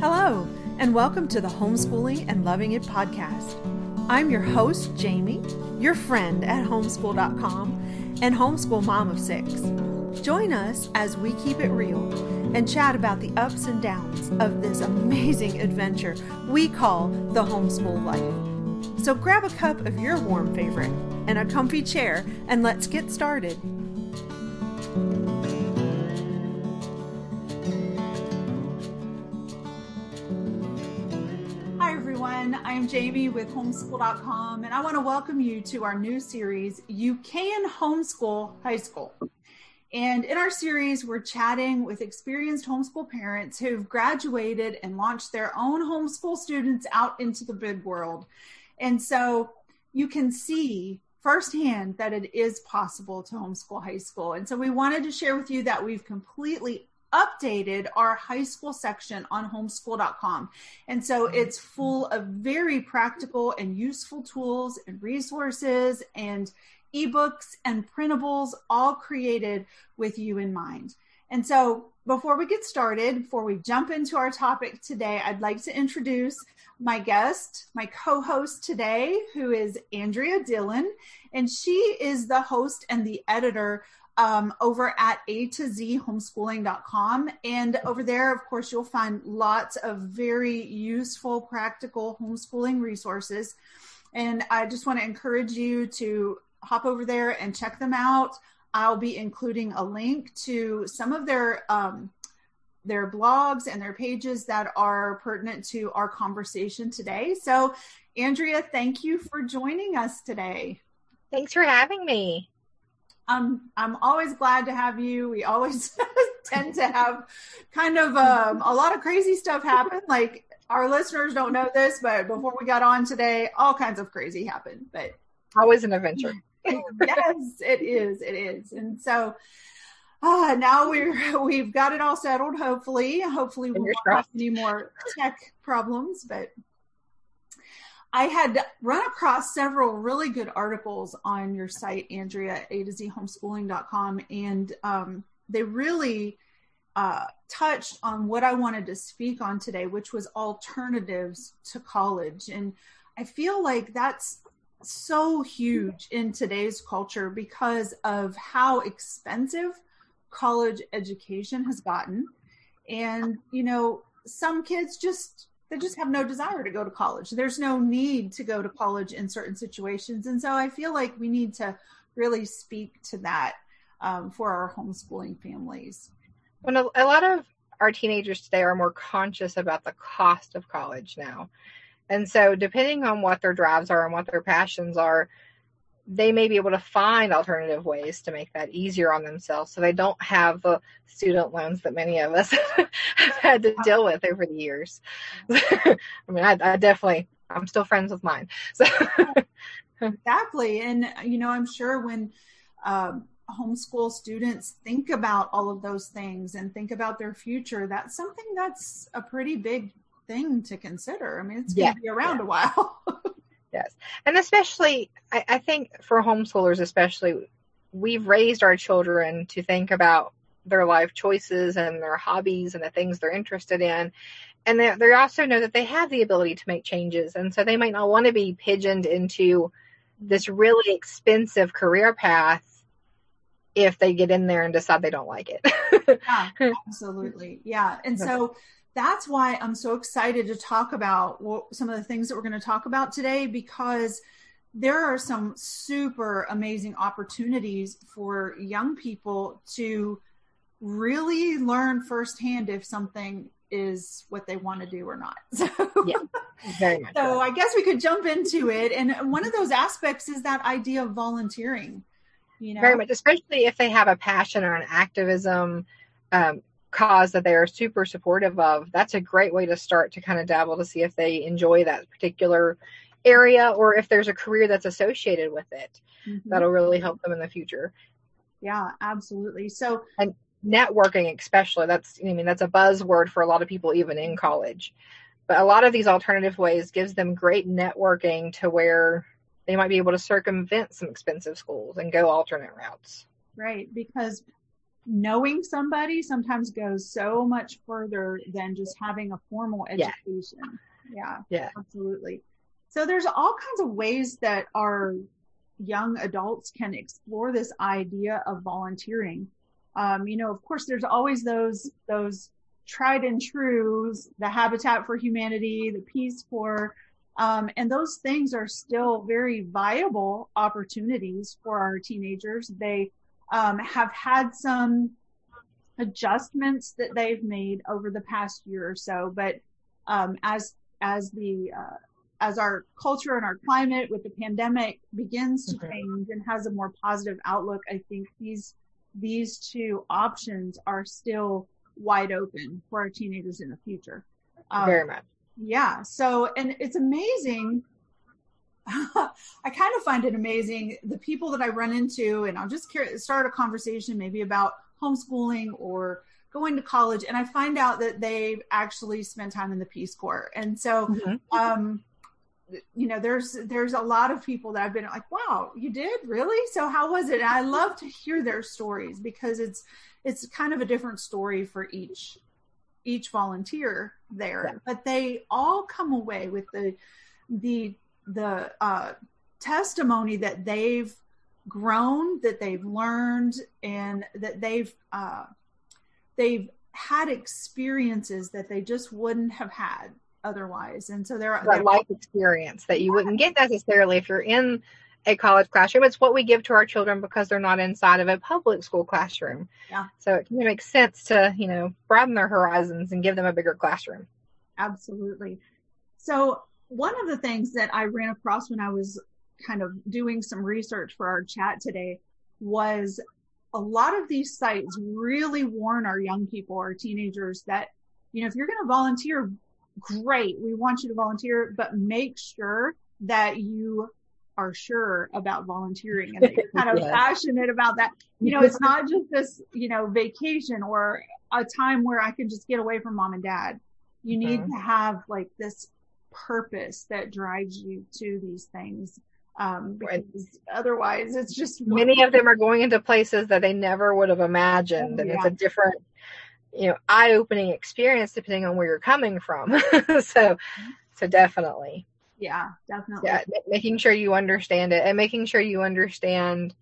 Hello, and welcome to the Homeschooling and Loving It podcast. I'm your host, Jamie, your friend at homeschool.com and homeschool mom of six. Join us as we keep it real and chat about the ups and downs of this amazing adventure we call the homeschool life. So grab a cup of your warm favorite and a comfy chair, and let's get started. I'm Jamie with homeschool.com, and I want to welcome you to our new series, You Can Homeschool High School. And in our series, we're chatting with experienced homeschool parents who've graduated and launched their own homeschool students out into the big world. And so you can see firsthand that it is possible to homeschool high school. And so we wanted to share with you that we've completely updated our high school section on homeschool.com. And so mm-hmm. it's full of very practical and useful tools and resources and ebooks and printables, all created with you in mind. And so before we get started, before we jump into our topic today, I'd like to introduce my guest, my co host today, who is Andrea Dillon. And she is the host and the editor um, over at A to Z homeschooling.com. And over there, of course, you'll find lots of very useful, practical homeschooling resources. And I just want to encourage you to hop over there and check them out. I'll be including a link to some of their um, their blogs and their pages that are pertinent to our conversation today. So, Andrea, thank you for joining us today. Thanks for having me. Um, I'm always glad to have you. We always tend to have kind of um, a lot of crazy stuff happen. Like our listeners don't know this, but before we got on today, all kinds of crazy happened. But always an adventure. yes, it is. It is. And so uh, now we're we've got it all settled. Hopefully, hopefully we won't have any more tech problems. But I had run across several really good articles on your site, Andrea, A to Z homeschooling.com, and um, they really uh, touched on what I wanted to speak on today, which was alternatives to college. And I feel like that's so huge in today's culture because of how expensive college education has gotten. And, you know, some kids just they just have no desire to go to college. There's no need to go to college in certain situations. And so I feel like we need to really speak to that um, for our homeschooling families. Well, a lot of our teenagers today are more conscious about the cost of college now. And so, depending on what their drives are and what their passions are, they may be able to find alternative ways to make that easier on themselves so they don't have the student loans that many of us have had to deal with over the years. I mean, I, I, definitely, I'm still friends with mine. So. exactly. And, you know, I'm sure when um, homeschool students think about all of those things and think about their future, that's something that's a pretty big thing to consider. I mean, it's going to be around yeah. a while. And especially, I, I think for homeschoolers, especially, we've raised our children to think about their life choices and their hobbies and the things they're interested in. And they, they also know that they have the ability to make changes. And so they might not want to be pigeoned into this really expensive career path if they get in there and decide they don't like it. yeah, absolutely. Yeah. And so that's why I'm so excited to talk about what, some of the things that we're going to talk about today because there are some super amazing opportunities for young people to really learn firsthand if something is what they want to do or not. So, yeah. So, I guess we could jump into it. And one of those aspects is that idea of volunteering. You know, very much, especially if they have a passion or an activism um, cause that they are super supportive of, that's a great way to start to kind of dabble to see if they enjoy that particular area or if there's a career that's associated with it. Mm-hmm. That'll really help them in the future. Yeah, absolutely. So and networking especially that's I mean that's a buzzword for a lot of people even in college. But a lot of these alternative ways gives them great networking to where they might be able to circumvent some expensive schools and go alternate routes. Right, because knowing somebody sometimes goes so much further than just having a formal education. Yeah. Yeah. yeah. Absolutely. So there's all kinds of ways that our young adults can explore this idea of volunteering. Um, you know, of course, there's always those those tried and trues, the Habitat for Humanity, the Peace Corps, um, and those things are still very viable opportunities for our teenagers. They um, have had some adjustments that they've made over the past year or so, but um, as as the uh, as our culture and our climate with the pandemic begins to change and has a more positive outlook, I think these these two options are still wide open for our teenagers in the future. Um, Very much. Yeah. So, and it's amazing. I kind of find it amazing the people that I run into, and I'll just start a conversation maybe about homeschooling or going to college, and I find out that they've actually spent time in the Peace Corps. And so, mm-hmm. um, you know there's there's a lot of people that i've been like wow you did really so how was it and i love to hear their stories because it's it's kind of a different story for each each volunteer there yeah. but they all come away with the the the uh, testimony that they've grown that they've learned and that they've uh, they've had experiences that they just wouldn't have had otherwise. And so there that life experience that you wouldn't get necessarily if you're in a college classroom. It's what we give to our children because they're not inside of a public school classroom. Yeah. So it can make sense to, you know, broaden their horizons and give them a bigger classroom. Absolutely. So one of the things that I ran across when I was kind of doing some research for our chat today was a lot of these sites really warn our young people, our teenagers that, you know, if you're going to volunteer, great. We want you to volunteer, but make sure that you are sure about volunteering and that you're kind of yes. passionate about that. You know, it's not just this, you know, vacation or a time where I can just get away from mom and dad. You need mm-hmm. to have like this purpose that drives you to these things. Um, because otherwise it's just many of them are going into places that they never would have imagined. And yeah. it's a different you know eye-opening experience depending on where you're coming from so so definitely yeah definitely yeah making sure you understand it and making sure you understand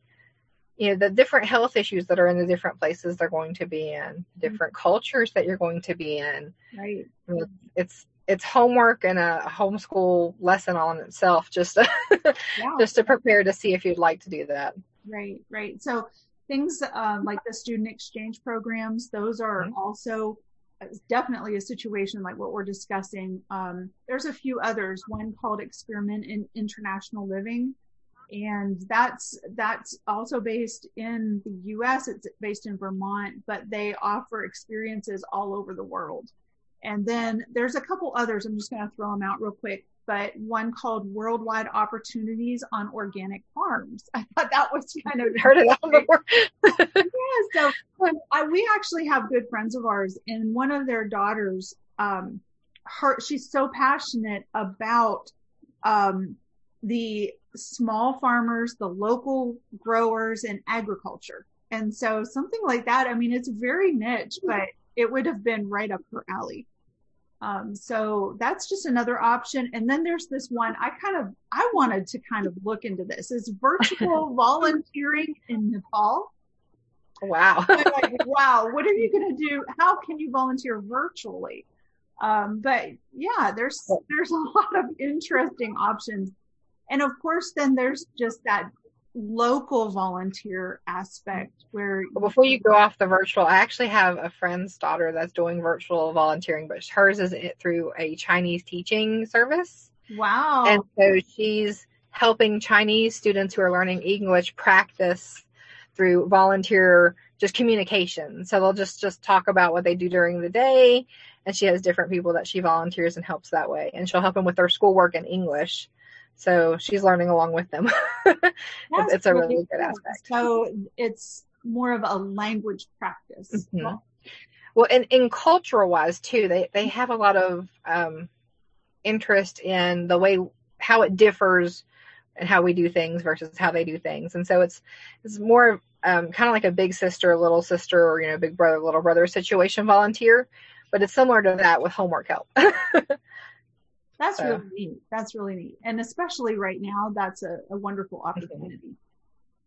you know the different health issues that are in the different places they're going to be in mm-hmm. different mm-hmm. cultures that you're going to be in right it's, it's it's homework and a homeschool lesson on itself just to, yeah. just to prepare to see if you'd like to do that right right so things um, like the student exchange programs, those are mm-hmm. also uh, definitely a situation like what we're discussing. Um, there's a few others, one called Experiment in International Living. And that's, that's also based in the US. It's based in Vermont, but they offer experiences all over the world. And then there's a couple others. I'm just going to throw them out real quick but one called Worldwide Opportunities on Organic Farms. I thought that was kind of heard of that before. yeah, so I, we actually have good friends of ours, and one of their daughters, um, her she's so passionate about um, the small farmers, the local growers, and agriculture. And so something like that. I mean, it's very niche, but it would have been right up her alley. Um, so that's just another option. And then there's this one I kind of I wanted to kind of look into this is virtual volunteering in Nepal. Wow. like, wow, what are you going to do? How can you volunteer virtually? Um, but yeah, there's there's a lot of interesting options. And of course, then there's just that local volunteer aspect where before you go off the virtual i actually have a friend's daughter that's doing virtual volunteering but hers is through a chinese teaching service. Wow. And so she's helping chinese students who are learning english practice through volunteer just communication. So they'll just just talk about what they do during the day and she has different people that she volunteers and helps that way. And she'll help them with their schoolwork in english so she's learning along with them. it's, it's a really good aspect. So it's more of a language practice. Mm-hmm. Well, and in cultural wise too, they they have a lot of um, interest in the way how it differs and how we do things versus how they do things, and so it's it's more um, kind of like a big sister, little sister, or you know, big brother, little brother situation volunteer. But it's similar to that with homework help. that's so. really neat. That's really neat, and especially right now, that's a, a wonderful opportunity.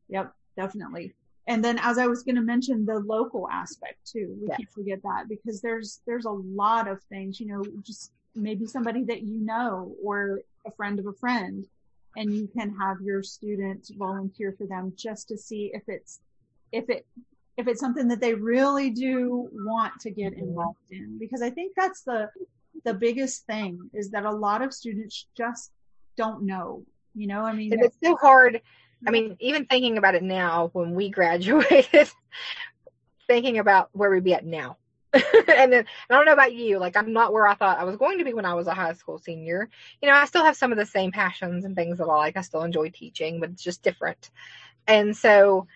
Yep, definitely. And then, as I was going to mention, the local aspect too. We yes. can't forget that because there's there's a lot of things. You know, just maybe somebody that you know or a friend of a friend and you can have your student volunteer for them just to see if it's if it if it's something that they really do want to get mm-hmm. involved in because i think that's the the biggest thing is that a lot of students just don't know you know i mean it's so hard i mean mm-hmm. even thinking about it now when we graduated thinking about where we'd be at now and then I don't know about you, like I'm not where I thought I was going to be when I was a high school senior. You know, I still have some of the same passions and things that I like. I still enjoy teaching, but it's just different. And so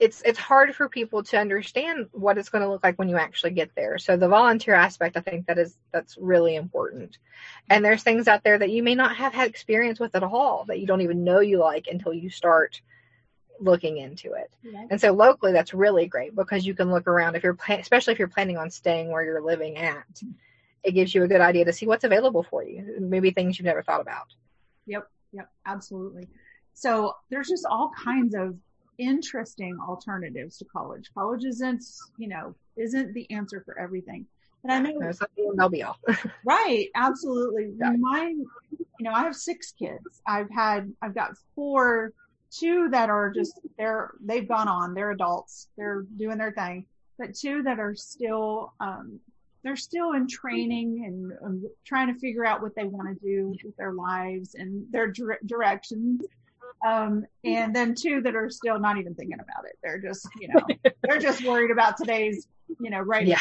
it's it's hard for people to understand what it's going to look like when you actually get there. So the volunteer aspect, I think that is that's really important. And there's things out there that you may not have had experience with at all that you don't even know you like until you start looking into it. Yeah. And so locally, that's really great because you can look around if you're, especially if you're planning on staying where you're living at. It gives you a good idea to see what's available for you, maybe things you've never thought about. Yep, yep, absolutely. So there's just all kinds of interesting alternatives to college. College isn't, you know, isn't the answer for everything. And I know they'll be all. right, absolutely. Yeah. Mine, you know, I have six kids. I've had, I've got four two that are just they're they've gone on they're adults they're doing their thing but two that are still um, they're still in training and um, trying to figure out what they want to do with their lives and their dire- directions um, and then two that are still not even thinking about it they're just you know they're just worried about today's you know right yeah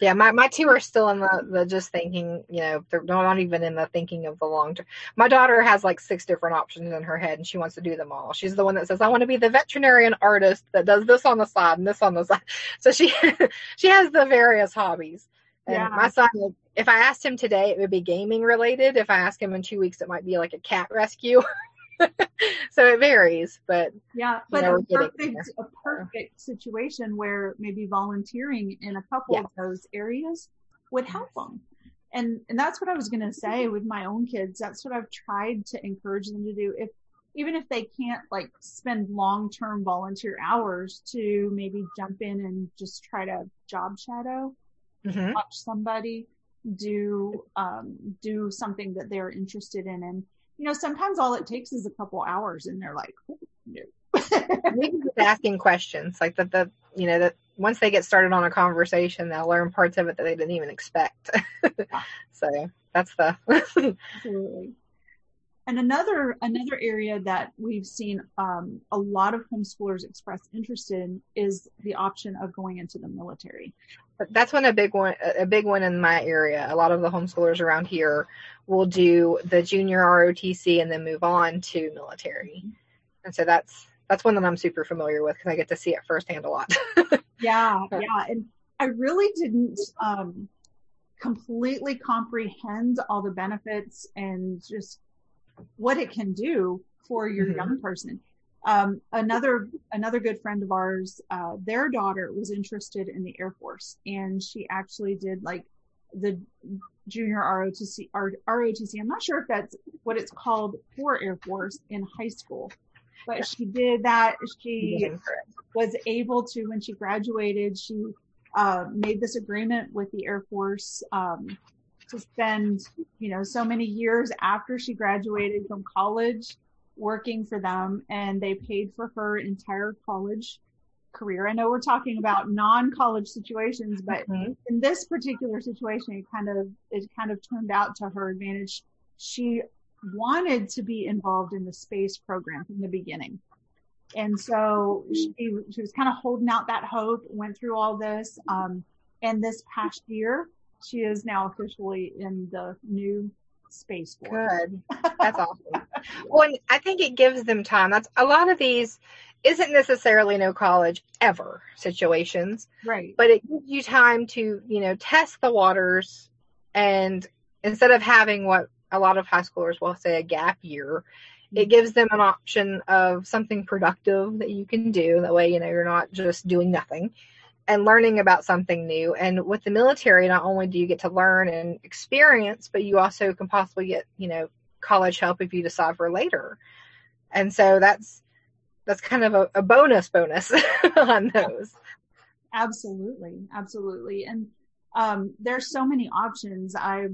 yeah, my, my two are still in the, the just thinking, you know, they're not even in the thinking of the long term. My daughter has like six different options in her head and she wants to do them all. She's the one that says, I want to be the veterinarian artist that does this on the side and this on the side. So she she has the various hobbies. And yeah. my son, if I asked him today, it would be gaming related. If I ask him in two weeks, it might be like a cat rescue. so it varies, but yeah, but know, a perfect a perfect situation where maybe volunteering in a couple yeah. of those areas would help them. And and that's what I was going to say with my own kids. That's what I've tried to encourage them to do. If even if they can't like spend long term volunteer hours to maybe jump in and just try to job shadow, mm-hmm. watch somebody do um, do something that they're interested in and you know, sometimes all it takes is a couple hours and they're like, no. Maybe just asking questions like that, the, you know, that once they get started on a conversation, they'll learn parts of it that they didn't even expect. so that's the. Absolutely. And another another area that we've seen um, a lot of homeschoolers express interest in is the option of going into the military. That's one a big one a big one in my area. A lot of the homeschoolers around here will do the junior ROTC and then move on to military. And so that's that's one that I'm super familiar with because I get to see it firsthand a lot. yeah, yeah, and I really didn't um, completely comprehend all the benefits and just what it can do for your mm-hmm. young person. Um, another another good friend of ours, uh, their daughter was interested in the Air Force, and she actually did like the junior ROTC. ROTC. I'm not sure if that's what it's called for Air Force in high school, but yeah. she did that. She was able to when she graduated. She uh, made this agreement with the Air Force um, to spend, you know, so many years after she graduated from college working for them and they paid for her entire college career. I know we're talking about non-college situations, but mm-hmm. in this particular situation, it kind of, it kind of turned out to her advantage. She wanted to be involved in the space program from the beginning. And so she, she was kind of holding out that hope, went through all this. Um, and this past year, she is now officially in the new space force. Good. That's awesome. Well, I think it gives them time. That's a lot of these isn't necessarily no college ever situations. Right. But it gives you time to, you know, test the waters and instead of having what a lot of high schoolers will say a gap year, it mm-hmm. gives them an option of something productive that you can do. That way, you know, you're not just doing nothing and learning about something new. And with the military, not only do you get to learn and experience, but you also can possibly get, you know, college help if you decide for later. And so that's that's kind of a, a bonus bonus on those. Absolutely, absolutely. And um, there's so many options. I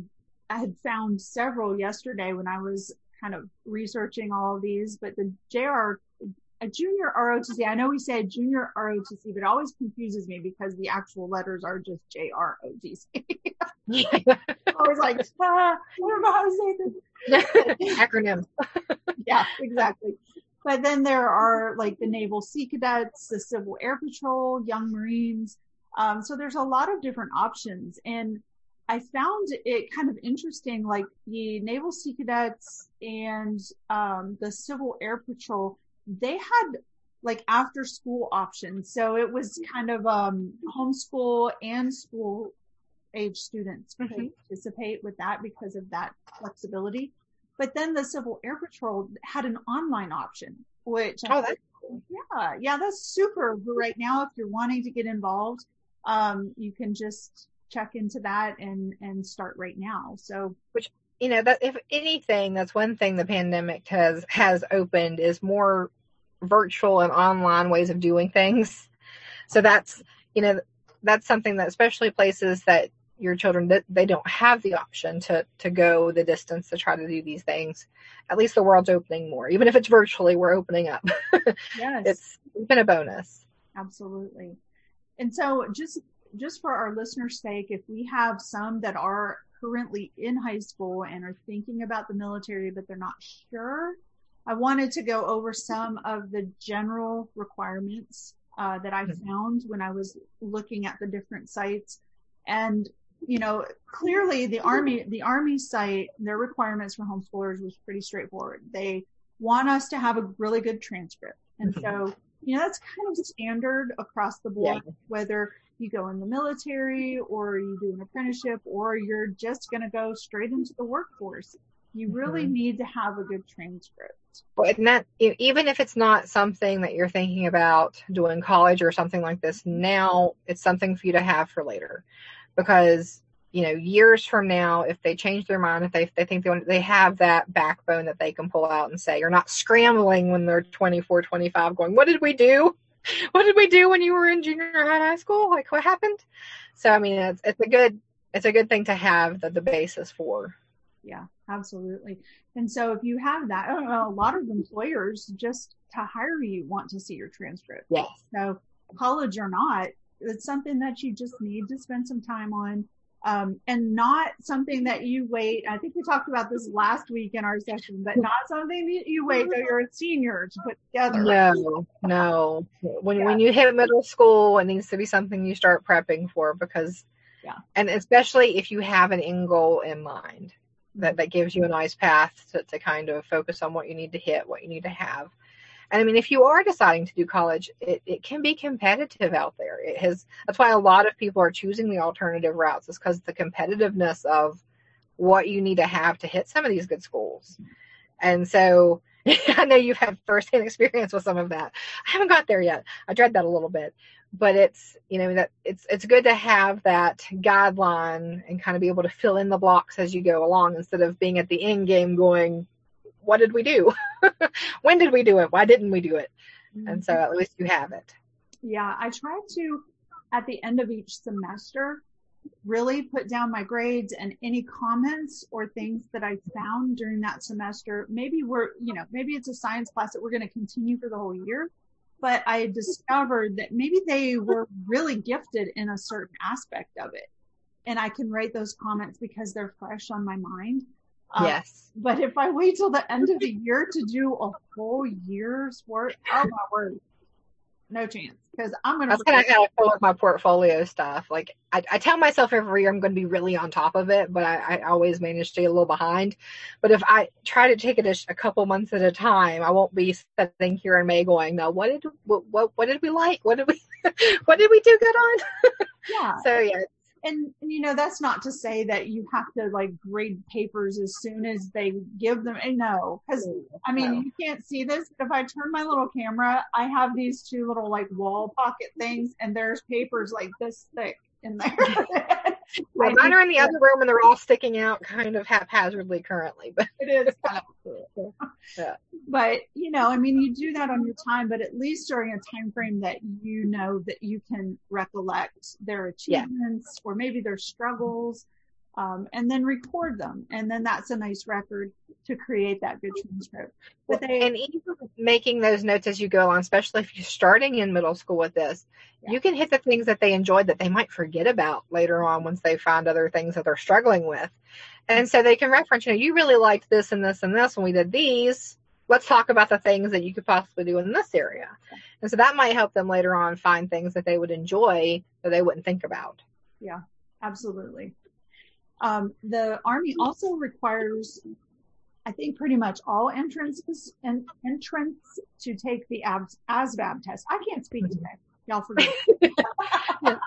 I had found several yesterday when I was kind of researching all of these, but the JR a junior ROTC. I know we said junior ROTC, but it always confuses me because the actual letters are just JROTC. I was like, ah, I don't know how to say this. Acronym. yeah, exactly. But then there are like the Naval Sea Cadets, the Civil Air Patrol, Young Marines. Um, so there's a lot of different options. And I found it kind of interesting, like the Naval Sea Cadets and um, the Civil Air Patrol, they had like after school options. So it was kind of um, homeschool and school age students mm-hmm. participate with that because of that flexibility. But then the Civil Air Patrol had an online option, which oh, that's cool. yeah, yeah, that's super. right now, if you're wanting to get involved, um, you can just check into that and and start right now. So which you know that if anything, that's one thing the pandemic has has opened is more virtual and online ways of doing things. So that's you know that's something that especially places that your children that they don't have the option to to go the distance to try to do these things. At least the world's opening more. Even if it's virtually we're opening up. Yes. It's been a bonus. Absolutely. And so just just for our listeners sake if we have some that are currently in high school and are thinking about the military but they're not sure i wanted to go over some of the general requirements uh, that i mm-hmm. found when i was looking at the different sites. And you know, clearly the army, the army site, their requirements for homeschoolers was pretty straightforward. They want us to have a really good transcript. And mm-hmm. so, you know, that's kind of standard across the board, yeah. whether you go in the military or you do an apprenticeship or you're just going to go straight into the workforce. You really mm-hmm. need to have a good transcript. Well, and that even if it's not something that you're thinking about doing college or something like this now, it's something for you to have for later because you know years from now if they change their mind if they, if they think they want they have that backbone that they can pull out and say you're not scrambling when they're 24 25 going what did we do? What did we do when you were in junior high high school? Like what happened? So i mean it's, it's a good it's a good thing to have the, the basis for. Yeah absolutely. And so if you have that know, a lot of employers just to hire you want to see your transcript. Yes. So college or not it's something that you just need to spend some time on. Um, and not something that you wait. I think we talked about this last week in our session, but not something that you wait till you're a senior to put together. No, no. When yeah. when you hit middle school, it needs to be something you start prepping for because, yeah, and especially if you have an end goal in mind, that that gives you a nice path to, to kind of focus on what you need to hit, what you need to have. And I mean, if you are deciding to do college, it, it can be competitive out there. It has, that's why a lot of people are choosing the alternative routes is because the competitiveness of what you need to have to hit some of these good schools. And so I know you've had firsthand experience with some of that. I haven't got there yet. I dread that a little bit, but it's, you know, that it's, it's good to have that guideline and kind of be able to fill in the blocks as you go along instead of being at the end game going, what did we do? when did we do it? Why didn't we do it? Mm-hmm. And so at least you have it. Yeah, I try to, at the end of each semester, really put down my grades and any comments or things that I found during that semester. Maybe we're, you know, maybe it's a science class that we're going to continue for the whole year, but I discovered that maybe they were really gifted in a certain aspect of it. And I can write those comments because they're fresh on my mind. Um, yes. But if I wait till the end of the year to do a whole year's work, oh my word, no chance. Because I'm gonna. That's kind of how I feel with my portfolio stuff. Like I, I tell myself every year I'm going to be really on top of it, but I, I always manage to get a little behind. But if I try to take it a, a couple months at a time, I won't be sitting here in May going, "No, what did what what, what did we like? What did we what did we do good on?" Yeah. so yeah, and, and you know that's not to say that you have to like grade papers as soon as they give them and no because i mean no. you can't see this but if i turn my little camera i have these two little like wall pocket things and there's papers like this thick in there well, mine are in the other room and they're all sticking out kind of haphazardly currently but it is kind of yeah. But you know i mean you do that on your time but at least during a time frame that you know that you can recollect their achievements yeah. or maybe their struggles um, and then record them. And then that's a nice record to create that good transcript. But they, and even making those notes as you go along, especially if you're starting in middle school with this, yeah. you can hit the things that they enjoyed that they might forget about later on once they find other things that they're struggling with. And so they can reference, you know, you really liked this and this and this when we did these. Let's talk about the things that you could possibly do in this area. And so that might help them later on find things that they would enjoy that they wouldn't think about. Yeah, absolutely. Um, the Army also requires, I think, pretty much all entrants and entrants to take the ABS, ASVAB test. I can't speak mm-hmm. today. Y'all forget.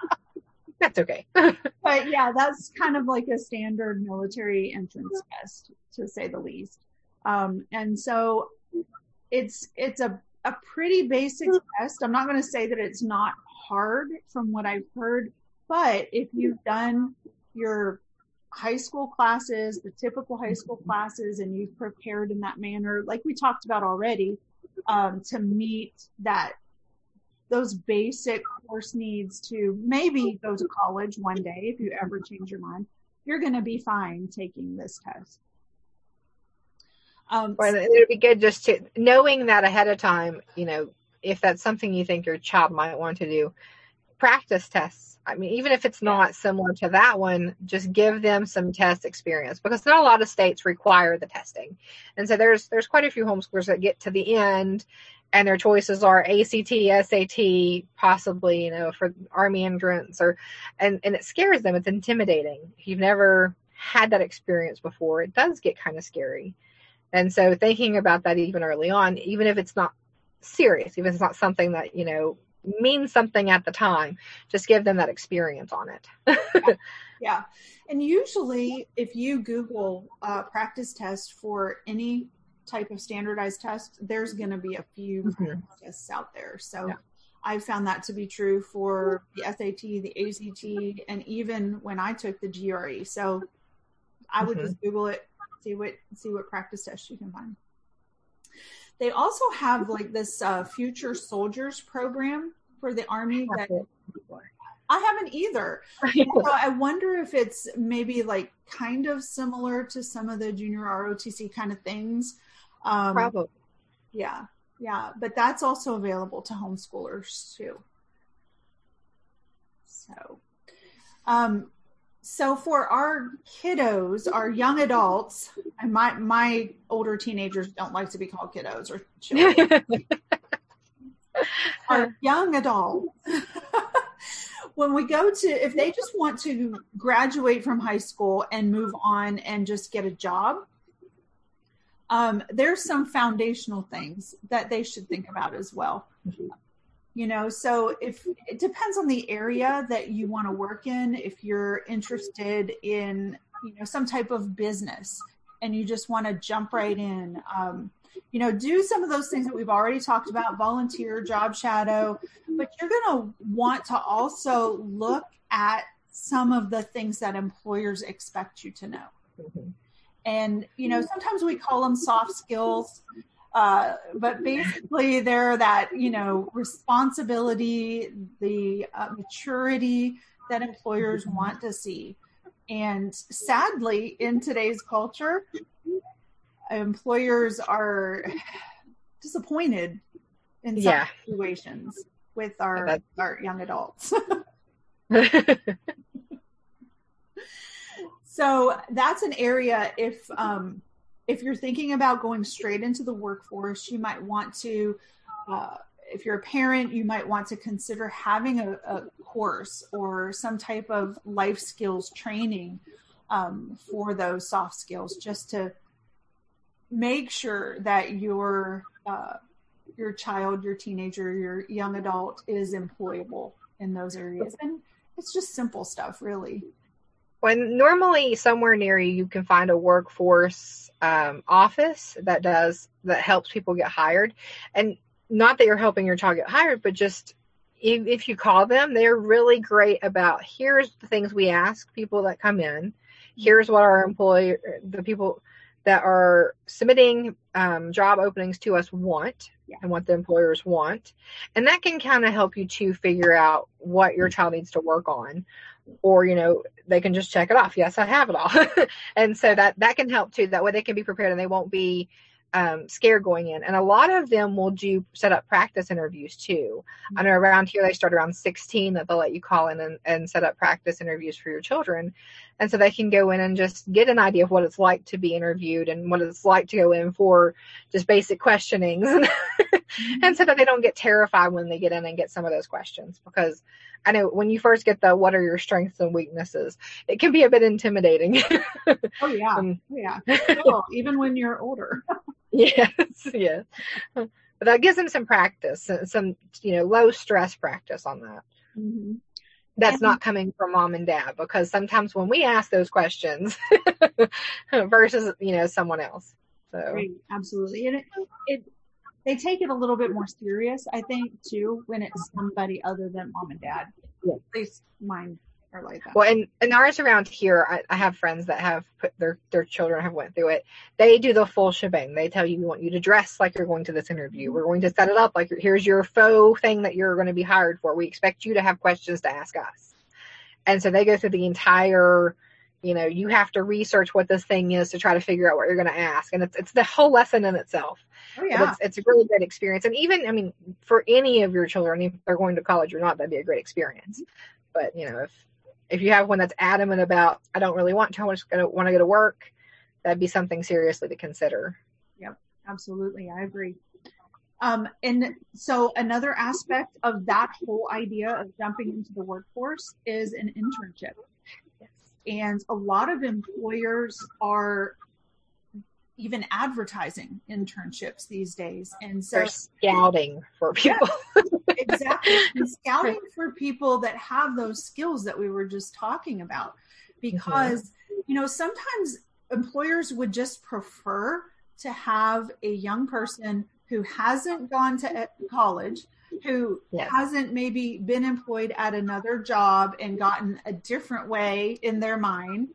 that's okay. but yeah, that's kind of like a standard military entrance test, to say the least. Um, and so it's it's a a pretty basic test. I'm not going to say that it's not hard from what I've heard, but if you've done your high school classes, the typical high school classes, and you've prepared in that manner, like we talked about already, um, to meet that those basic course needs to maybe go to college one day if you ever change your mind, you're going to be fine taking this test. Um, well, it would be good just to knowing that ahead of time, you know, if that's something you think your child might want to do, practice tests I mean, even if it's not similar to that one, just give them some test experience because not a lot of states require the testing. And so there's there's quite a few homeschoolers that get to the end and their choices are ACT, SAT, possibly, you know, for army entrance or and, and it scares them. It's intimidating. If you've never had that experience before, it does get kind of scary. And so thinking about that even early on, even if it's not serious, even if it's not something that, you know, means something at the time. Just give them that experience on it. yeah. yeah. And usually, if you Google uh, practice test for any type of standardized test, there's going to be a few mm-hmm. tests out there. So yeah. I found that to be true for the SAT, the ACT, and even when I took the GRE. So I would mm-hmm. just Google it, see what see what practice tests you can find. They also have like this uh, future soldiers program for the army that I haven't either. so I wonder if it's maybe like kind of similar to some of the junior ROTC kind of things. Um, Probably. Yeah, yeah, but that's also available to homeschoolers too. So, um, so for our kiddos, our young adults, and my my older teenagers don't like to be called kiddos or children. our young adults. when we go to if they just want to graduate from high school and move on and just get a job um, there's some foundational things that they should think about as well mm-hmm you know so if it depends on the area that you want to work in if you're interested in you know some type of business and you just want to jump right in um, you know do some of those things that we've already talked about volunteer job shadow but you're going to want to also look at some of the things that employers expect you to know mm-hmm. and you know sometimes we call them soft skills uh, but basically, they're that you know responsibility, the uh, maturity that employers want to see, and sadly, in today's culture, employers are disappointed in some yeah. situations with our our young adults. so that's an area if um, if you're thinking about going straight into the workforce, you might want to, uh, if you're a parent, you might want to consider having a, a course or some type of life skills training um, for those soft skills, just to make sure that your uh, your child, your teenager, your young adult is employable in those areas. And it's just simple stuff, really. When normally somewhere near you, you can find a workforce um, office that does that helps people get hired, and not that you're helping your child get hired, but just if, if you call them, they're really great about here's the things we ask people that come in. Here's what our employer, the people that are submitting um, job openings to us want yeah. and what the employers want. And that can kind of help you to figure out what your child needs to work on. Or, you know, they can just check it off. Yes, I have it all. and so that, that can help too. That way they can be prepared and they won't be um, scared going in. And a lot of them will do set up practice interviews too. I know around here they start around 16 that they'll let you call in and, and set up practice interviews for your children. And so they can go in and just get an idea of what it's like to be interviewed and what it's like to go in for just basic questionings. mm-hmm. and so that they don't get terrified when they get in and get some of those questions because I know when you first get the what are your strengths and weaknesses, it can be a bit intimidating. oh yeah. Um, oh, yeah. Even when you're older. yes, yes. But that gives them some practice, some you know low stress practice on that. Mm-hmm. That's and, not coming from mom and dad because sometimes when we ask those questions versus you know someone else. So right, absolutely, and it, it they take it a little bit more serious, I think, too, when it's somebody other than mom and dad. Yeah. At least mine are like that. Well, and, and ours around here, I, I have friends that have put their, their children have went through it. They do the full shebang. They tell you, we want you to dress like you're going to this interview. Mm-hmm. We're going to set it up like here's your faux thing that you're going to be hired for. We expect you to have questions to ask us. And so they go through the entire you know you have to research what this thing is to try to figure out what you're going to ask and it's, it's the whole lesson in itself oh, yeah. It's, it's, a really great experience and even i mean for any of your children if they're going to college or not that'd be a great experience mm-hmm. but you know if if you have one that's adamant about i don't really want to i just gonna want to go to work that'd be something seriously to consider. Yep absolutely i agree. Um, and so another aspect of that whole idea of jumping into the workforce is an internship. And a lot of employers are even advertising internships these days. And so scouting for people. Yeah, exactly. And scouting for people that have those skills that we were just talking about. Because, mm-hmm. you know, sometimes employers would just prefer to have a young person who hasn't gone to college who yes. hasn't maybe been employed at another job and gotten a different way in their mind.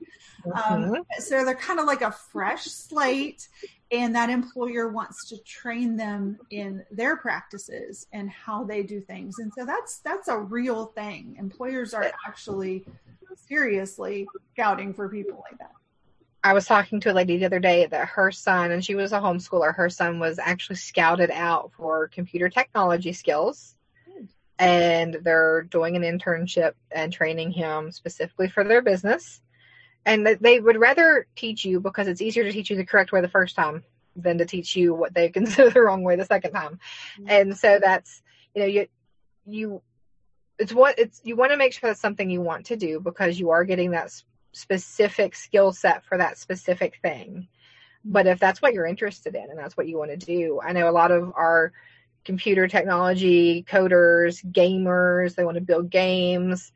Um, mm-hmm. Um, so they're kind of like a fresh slate, and that employer wants to train them in their practices and how they do things. And so that's that's a real thing. Employers are actually seriously scouting for people like that. I was talking to a lady the other day that her son, and she was a homeschooler, her son was actually scouted out for computer technology skills. And they're doing an internship and training him specifically for their business. And they would rather teach you because it's easier to teach you the correct way the first time than to teach you what they consider the wrong way the second time. Mm-hmm. And so that's, you know, you, you, it's what it's, you want to make sure that's something you want to do because you are getting that specific skill set for that specific thing. But if that's what you're interested in and that's what you want to do, I know a lot of our computer technology coders, gamers, they want to build games.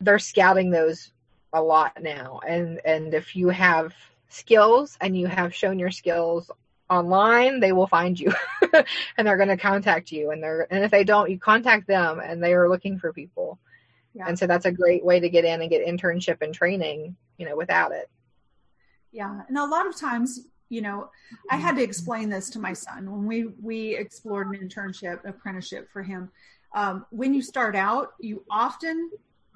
They're scouting those a lot now. And and if you have skills and you have shown your skills online, they will find you and they're going to contact you and they're and if they don't, you contact them and they are looking for people. Yeah. And so that's a great way to get in and get internship and training, you know, without it. Yeah. And a lot of times, you know, I had to explain this to my son when we we explored an internship apprenticeship for him. Um, when you start out, you often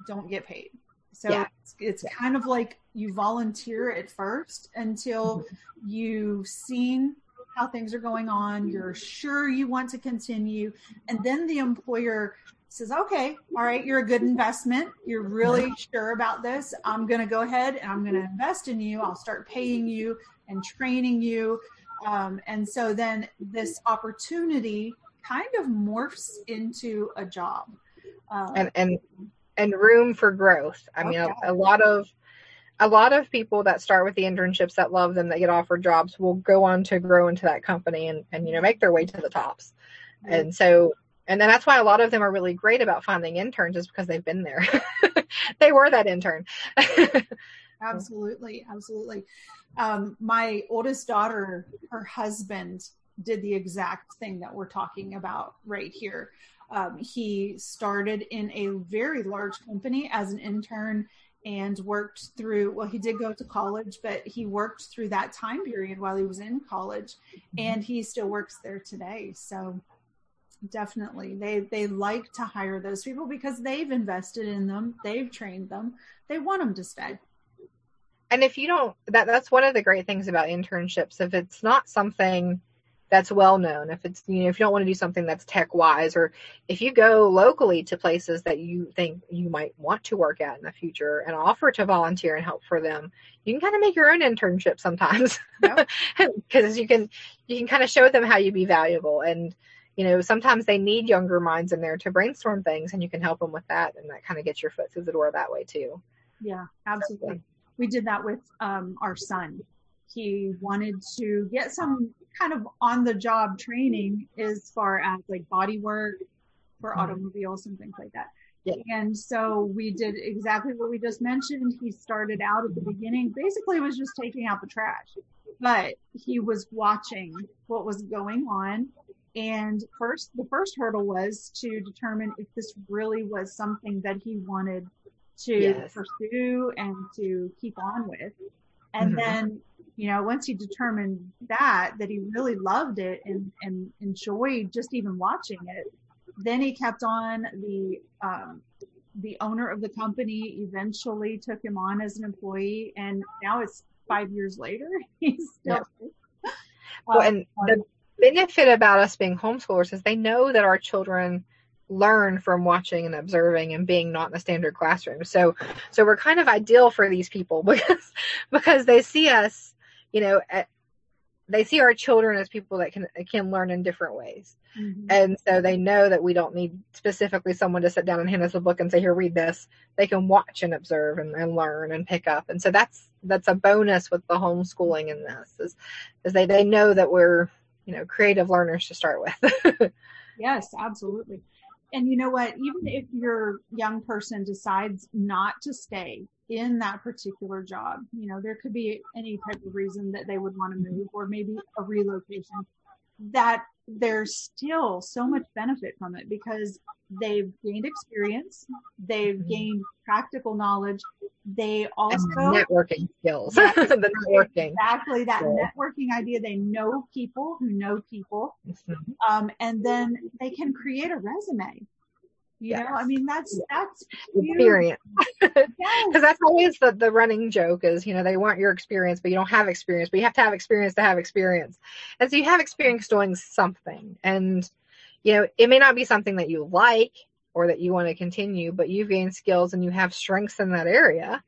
don't get paid. So yeah. it's, it's yeah. kind of like you volunteer at first until mm-hmm. you've seen how things are going on. You're sure you want to continue. And then the employer says, okay, all right, you're a good investment. You're really sure about this. I'm going to go ahead and I'm going to invest in you. I'll start paying you and training you. Um, and so then this opportunity kind of morphs into a job. Uh, and, and, and room for growth. I mean, okay. a, a lot of, a lot of people that start with the internships that love them that get offered jobs will go on to grow into that company and, and you know make their way to the tops and so and then that's why a lot of them are really great about finding interns is because they've been there. They were that intern. Absolutely absolutely. Um, my oldest daughter her husband did the exact thing that we're talking about right here. Um, he started in a very large company as an intern and worked through well he did go to college but he worked through that time period while he was in college mm-hmm. and he still works there today. So definitely they they like to hire those people because they've invested in them they've trained them they want them to stay and if you don't that that's one of the great things about internships if it's not something that's well known. If it's you know if you don't want to do something that's tech wise, or if you go locally to places that you think you might want to work at in the future and offer to volunteer and help for them, you can kind of make your own internship sometimes because yep. you can you can kind of show them how you'd be valuable and you know sometimes they need younger minds in there to brainstorm things and you can help them with that and that kind of gets your foot through the door that way too yeah absolutely so, we did that with um, our son he wanted to get some kind of on the job training as far as like body work for mm-hmm. automobiles and things like that. Yeah. And so we did exactly what we just mentioned. He started out at the beginning, basically was just taking out the trash, but he was watching what was going on. And first, the first hurdle was to determine if this really was something that he wanted to yes. pursue and to keep on with. And mm-hmm. then you know, once he determined that, that he really loved it and, and enjoyed just even watching it, then he kept on the, um, the owner of the company eventually took him on as an employee and now it's five years later. He's still. Yeah. well, and the benefit about us being homeschoolers is they know that our children learn from watching and observing and being not in the standard classroom. So, so we're kind of ideal for these people because, because they see us you know, at, they see our children as people that can can learn in different ways. Mm-hmm. And so they know that we don't need specifically someone to sit down and hand us a book and say, here, read this. They can watch and observe and, and learn and pick up. And so that's that's a bonus with the homeschooling in this is, is they, they know that we're, you know, creative learners to start with. yes, absolutely. And you know what? Even if your young person decides not to stay in that particular job. You know, there could be any type of reason that they would want to mm-hmm. move or maybe a relocation that there's still so much benefit from it because they've gained experience, they've mm-hmm. gained practical knowledge, they also networking skills. the networking. Exactly that networking idea. They know people who know people. Mm-hmm. Um, and then they can create a resume you yes. know, I mean, that's that's experience. Because yes. that's always the, the running joke is, you know, they want your experience, but you don't have experience, but you have to have experience to have experience. And so you have experience doing something. And, you know, it may not be something that you like or that you want to continue, but you've gained skills and you have strengths in that area.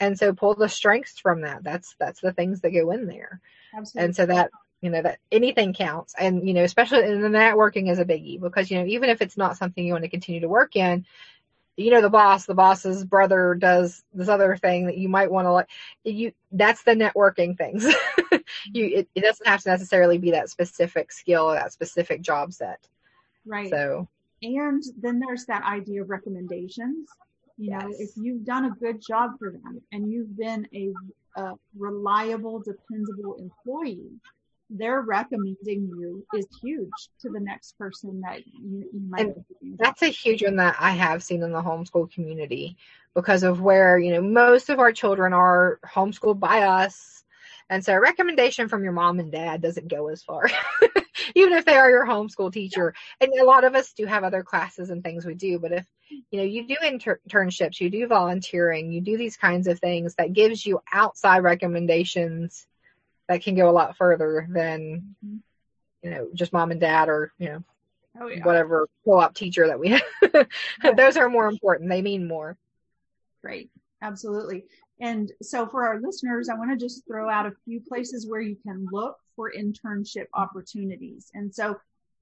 And so pull the strengths from that. That's that's the things that go in there. Absolutely. And so that you know that anything counts. And you know especially in the networking is a biggie because you know even if it's not something you want to continue to work in you know the boss the boss's brother does this other thing that you might want to like you that's the networking things. You mm-hmm. it, it, doesn't have to necessarily be that specific skill or that specific job set. Right. So. And then there's that idea of recommendations. You yes. know if you've done a good job for them and you've been a, a reliable dependable employee they're recommending you is huge to the next person that you, you might. that's a huge one that I have seen in the homeschool community because of where you know most of our children are homeschooled by us, and so a recommendation from your mom and dad doesn't go as far, even if they are your homeschool teacher. And a lot of us do have other classes and things we do, but if you know you do inter- internships, you do volunteering, you do these kinds of things that gives you outside recommendations that can go a lot further than you know just mom and dad or you know oh, yeah. whatever co-op teacher that we have. Those are more important. They mean more. Right. Absolutely. And so for our listeners, I want to just throw out a few places where you can look for internship opportunities. And so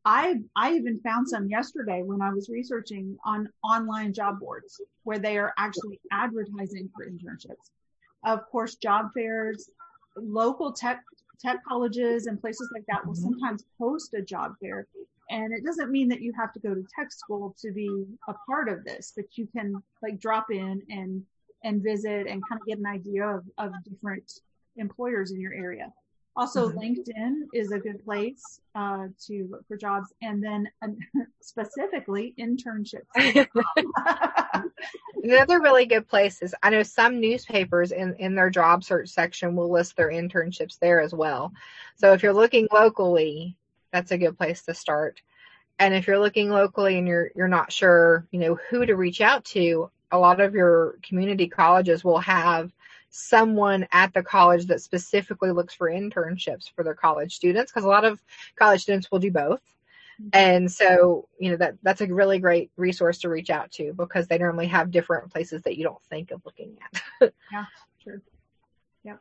I I even found some yesterday when I was researching on online job boards where they are actually advertising for internships. Of course, job fairs, local tech tech colleges and places like that will mm-hmm. sometimes host a job fair And it doesn't mean that you have to go to tech school to be a part of this, but you can like drop in and and visit and kind of get an idea of, of different employers in your area. Also, mm-hmm. LinkedIn is a good place uh, to look for jobs, and then uh, specifically internships. Another really good place is I know some newspapers in in their job search section will list their internships there as well. So if you're looking locally, that's a good place to start. And if you're looking locally and you're you're not sure, you know, who to reach out to, a lot of your community colleges will have someone at the college that specifically looks for internships for their college students because a lot of college students will do both. Mm-hmm. and so you know that that's a really great resource to reach out to because they normally have different places that you don't think of looking at. Yeah true. Yep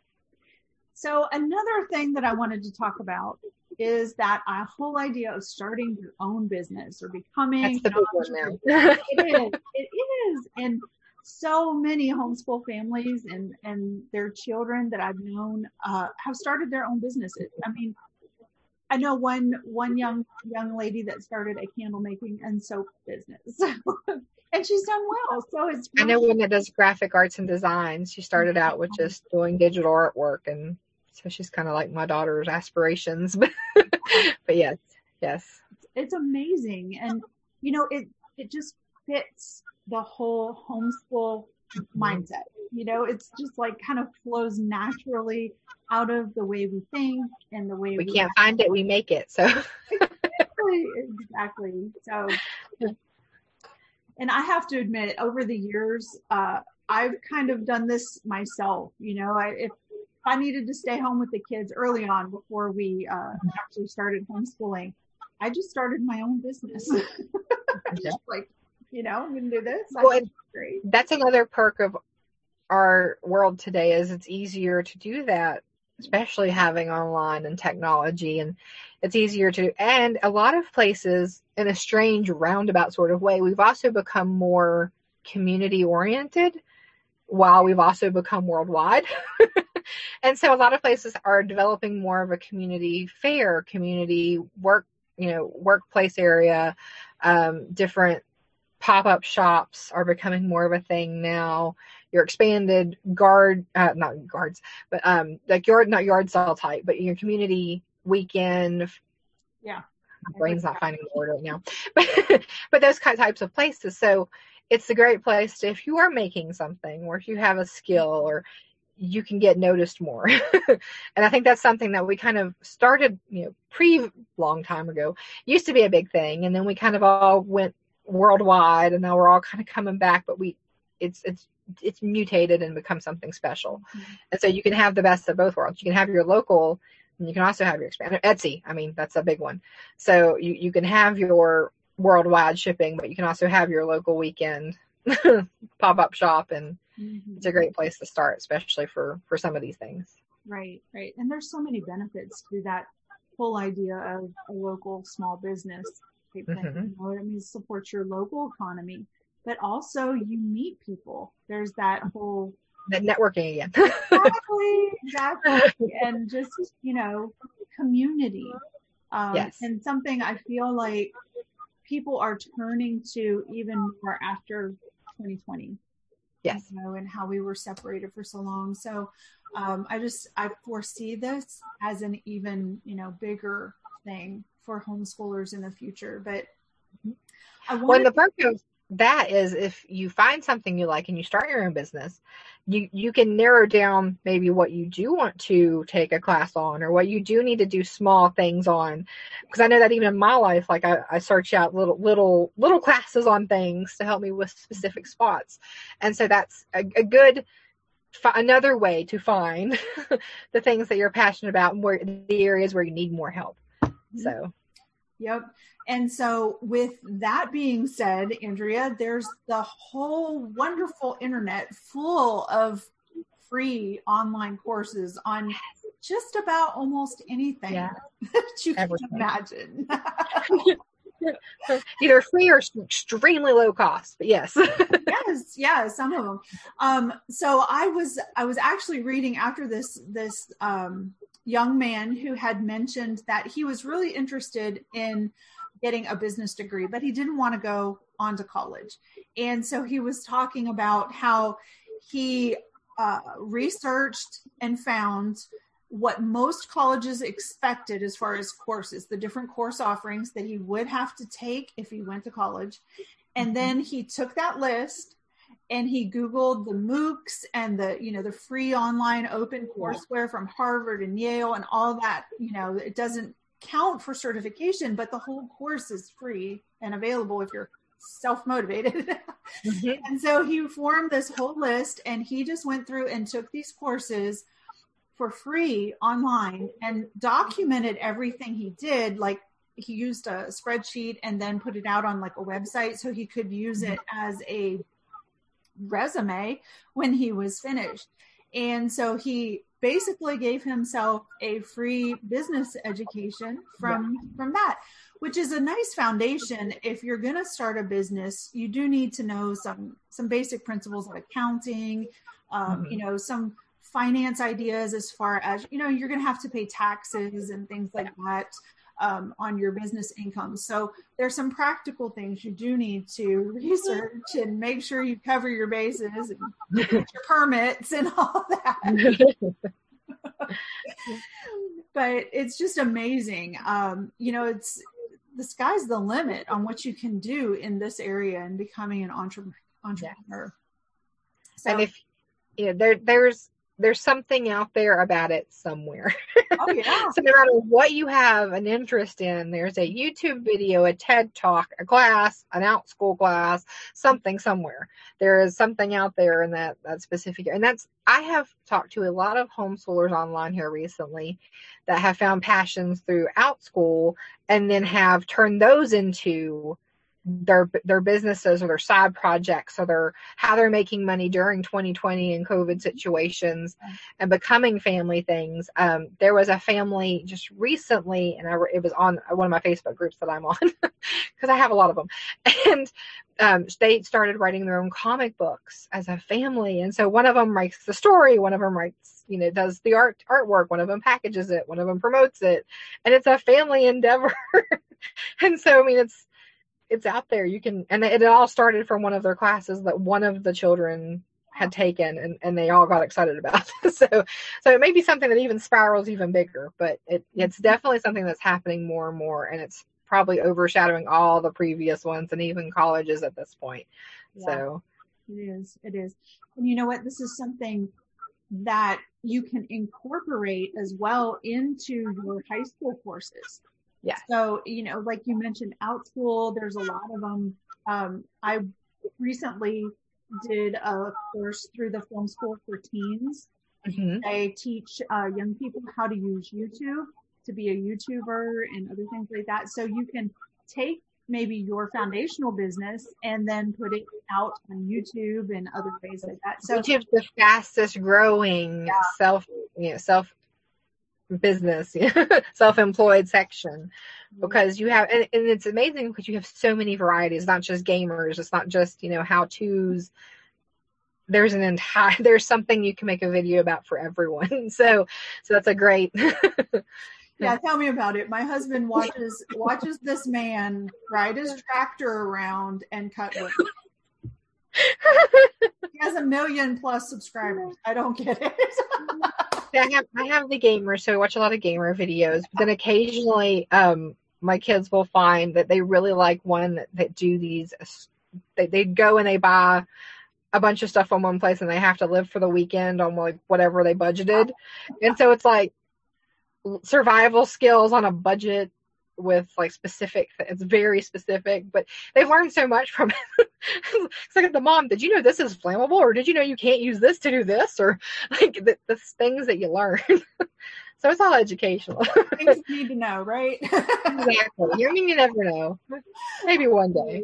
so another thing that i wanted to talk about is that a whole idea of starting your own business or becoming That's the big one now. it is. It is. And so many homeschool families and and their children that I've known uh, have started their own businesses. I mean, I know one one young young lady that started a candle making and soap business, and she's done well. So it's really- I know one that does graphic arts and design. She started out with just doing digital artwork, and so she's kind of like my daughter's aspirations. but yes, yes, it's amazing, and you know it it just fits the whole homeschool mindset. You know, it's just like kind of flows naturally out of the way we think and the way we, we can't act. find it, we make it. So exactly, exactly. So, and I have to admit, over the years, uh, I've kind of done this myself. You know, I, if I needed to stay home with the kids early on before we uh, actually started homeschooling, I just started my own business. just like you know, I'm going to do this. Well, that's another perk of our world today is it's easier to do that, especially having online and technology and it's easier to, and a lot of places in a strange roundabout sort of way, we've also become more community oriented while we've also become worldwide. and so a lot of places are developing more of a community fair, community work, you know, workplace area, um, different pop-up shops are becoming more of a thing now. Your expanded guard uh, not guards but um like yard not yard sale type but your community weekend. Yeah. My brain's not finding the word right now. But but those types of places. So it's a great place to, if you are making something or if you have a skill or you can get noticed more. And i think that's something that we kind of started you know pre long time ago. Used to be a big thing and then we kind of all went worldwide and now we're all kind of coming back but we it's it's it's mutated and become something special. Mm-hmm. and so you can have the best of both worlds. You can have your local and you can also have your expanded. Etsy i mean that's a big one. So you, you can have your worldwide shipping but you can also have your local weekend pop-up shop and mm-hmm. it's a great place to start especially for for some of these things. Right right. And there's so many benefits to that whole idea of a local small business thing. Mm-hmm. You know, it means support your local economy, but also you meet people. There's that whole the networking again. exactly, exactly, and just you know, community. Um, yes. And something I feel like people are turning to even more after 2020. Yes. You know, and how we were separated for so long. So um, I just I foresee this as an even you know bigger thing for homeschoolers in the future. But I well, the perk of that is if you find something you like and you start your own business, you you can narrow down maybe what you do want to take a class on or what you do need to do small things on. Because I know that even in my life, like I, I search out little little little classes on things to help me with specific spots, and so that's a, a good another way to find the things that you're passionate about and where the areas where you need more help. So, yep. And so, with that being said, Andrea, there's the whole wonderful internet full of free online courses on just about almost anything yeah. that you Everything. can imagine. Either free or extremely low cost, but yes. yes, yeah, some of them. Um, so I was I was actually reading after this this um, young man who had mentioned that he was really interested in getting a business degree, but he didn't want to go on to college. And so he was talking about how he uh, researched and found what most colleges expected as far as courses, the different course offerings that he would have to take if he went to college. And mm-hmm. then he took that list and he googled the moocs and the you know the free online open courseware from harvard and yale and all that you know it doesn't count for certification but the whole course is free and available if you're self-motivated. Mm-hmm. and so he formed this whole list and he just went through and took these courses for free online and documented everything he did. Like he used a spreadsheet and then put it out on like a website so he could use it as a resume when he was finished. And so he basically gave himself a free business education from yeah. from that which is a nice foundation if you're going to start a business you do need to know some some basic principles of accounting um, mm-hmm. you know some finance ideas as far as you know you're going to have to pay taxes and things like that um, on your business income. So there's some practical things you do need to research and make sure you cover your bases and get your permits and all that. but it's just amazing. Um, you know, it's the sky's the limit on what you can do in this area and becoming an entre- entrepreneur. So, and if yeah, there there's there's something out there about it somewhere. Oh, yeah. so no matter what you have an interest in, there's a YouTube video, a TED talk, a class, an Outschool class, something somewhere. There is something out there in that that specific and that's I have talked to a lot of homeschoolers online here recently that have found passions through Outschool and then have turned those into their their businesses or their side projects or their how they're making money during 2020 and COVID situations and becoming family things. Um, there was a family just recently, and I, it was on one of my Facebook groups that I'm on because I have a lot of them, and um, they started writing their own comic books as a family. And so one of them writes the story, one of them writes, you know, does the art artwork, one of them packages it, one of them promotes it, and it's a family endeavor. and so I mean, it's it's out there. You can, and it all started from one of their classes that one of the children had taken and, and they all got excited about. so, so it may be something that even spirals even bigger, but it, it's definitely something that's happening more and more. And it's probably overshadowing all the previous ones and even colleges at this point. Yeah, so it is, it is. And you know what? This is something that you can incorporate as well into your high school courses. Yeah. So, you know, like you mentioned, Outschool, there's a lot of them. Um, I recently did a course through the Film School for Teens. Mm-hmm. They teach uh, young people how to use YouTube to be a YouTuber and other things like that. So you can take maybe your foundational business and then put it out on YouTube and other ways like that. So YouTube's the fastest growing yeah. self, you know, self business self-employed section. Mm-hmm. Because you have and, and, it's amazing because you have so many varieties. Not just gamers. It's not just you know how to's there's an entire there's something you can make a video about for everyone. So so that's a great yeah tell me about it. My husband watches watches this man ride his tractor around and cut wood. He has a million plus subscribers. I don't get it I have I have the gamer, so I watch a lot of gamer videos. But then occasionally, um, my kids will find that they really like one that, that do these. They they go and they buy a bunch of stuff from one place, and they have to live for the weekend on like whatever they budgeted, and so it's like survival skills on a budget with like specific it's very specific but they've learned so much from it. It's like the mom did you know this is flammable? Or did you know you can't use this to do this? Or like the, the things that you learn. So it's all educational. Things you need to know right? Exactly. You, you never know. Maybe one day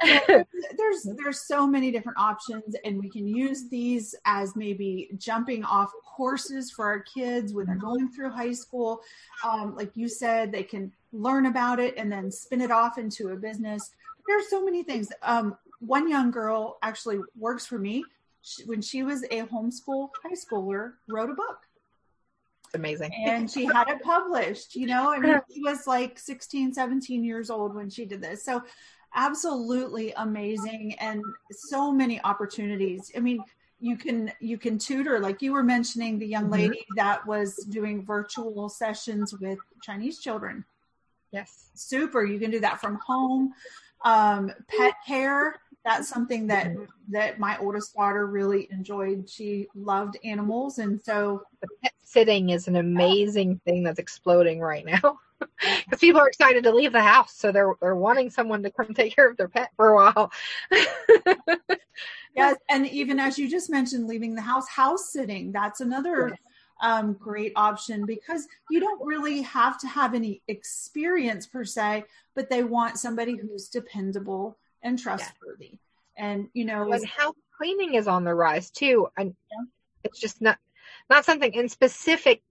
there's there's so many different options and we can use these as maybe jumping off courses for our kids when they're going through high school. Um, like you said they can learn about it and then spin it off into a business. There's so many things. Um, one young girl actually works for me. She, when she was a homeschool high schooler wrote a book. It's amazing. And she had it published, you know, I mean, she was like 16, 17 years old when she did this. So absolutely amazing and so many opportunities. I mean, you can you can tutor like you were mentioning the young Mm-hmm. lady that was doing virtual sessions with Chinese children. Yes. Super. You can do that from home. Um, pet care. That's something that that my oldest daughter really enjoyed. She loved animals, and so The pet sitting is an amazing thing that's exploding right now. Because people are excited to leave the house, so they're they're wanting someone to come take care of their pet for a while. yes, and even as you just mentioned, leaving the house, house sitting. That's another um, great option because you don't really have to have any experience per se, but they want somebody who's dependable and trustworthy. And you know, and house cleaning is on the rise too. And Yeah. it's just not not something in specific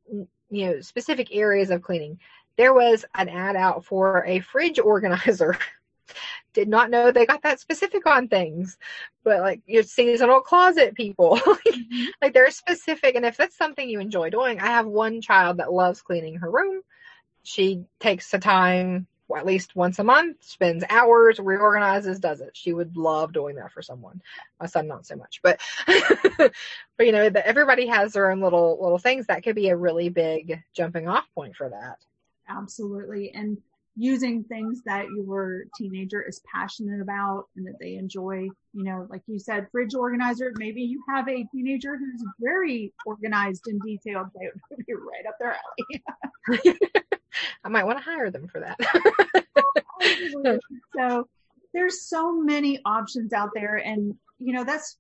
you know specific areas of cleaning. There was an ad out for a fridge organizer. Did not know they got that specific on things, but like your seasonal closet people, Mhm. like they're specific. And if that's something you enjoy doing, I have one child that loves cleaning her room. She takes the time at least once a month, spends hours, reorganizes, does it. She would love doing that for someone. My son, not so much, but but you know, everybody has their own little little things that could be a really big jumping off point for that. Absolutely. And using things that your teenager is passionate about and that they enjoy you know like you said fridge organizer maybe you have a teenager who's very organized and detailed they would be right up their alley. I might want to hire them for that. Oh, so there's so many options out there and you know that's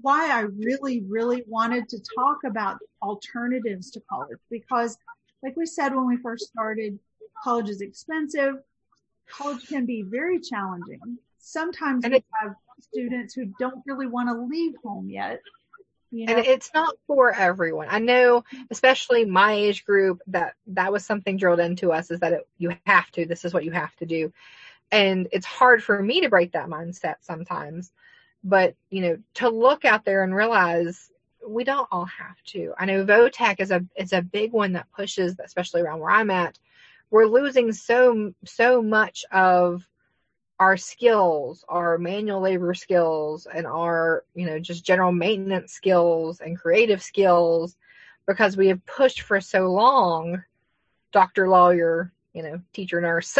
why i really really wanted to talk about alternatives to college because like we said when we first started college is expensive college can be very challenging sometimes And we it- have students who don't really want to leave home yet you know and it's not for everyone. I know, especially my age group, that that was something drilled into us is that it, you have to. This is what you have to do, and it's hard for me to break that mindset sometimes. But you know, to look out there and realize we don't all have to. I know Votech is a is a big one that pushes, especially around where I'm at. We're losing so so much of our skills, our manual labor skills, and our, you know, just general maintenance skills and creative skills because we have pushed for so long doctor, lawyer, you know, teacher, nurse.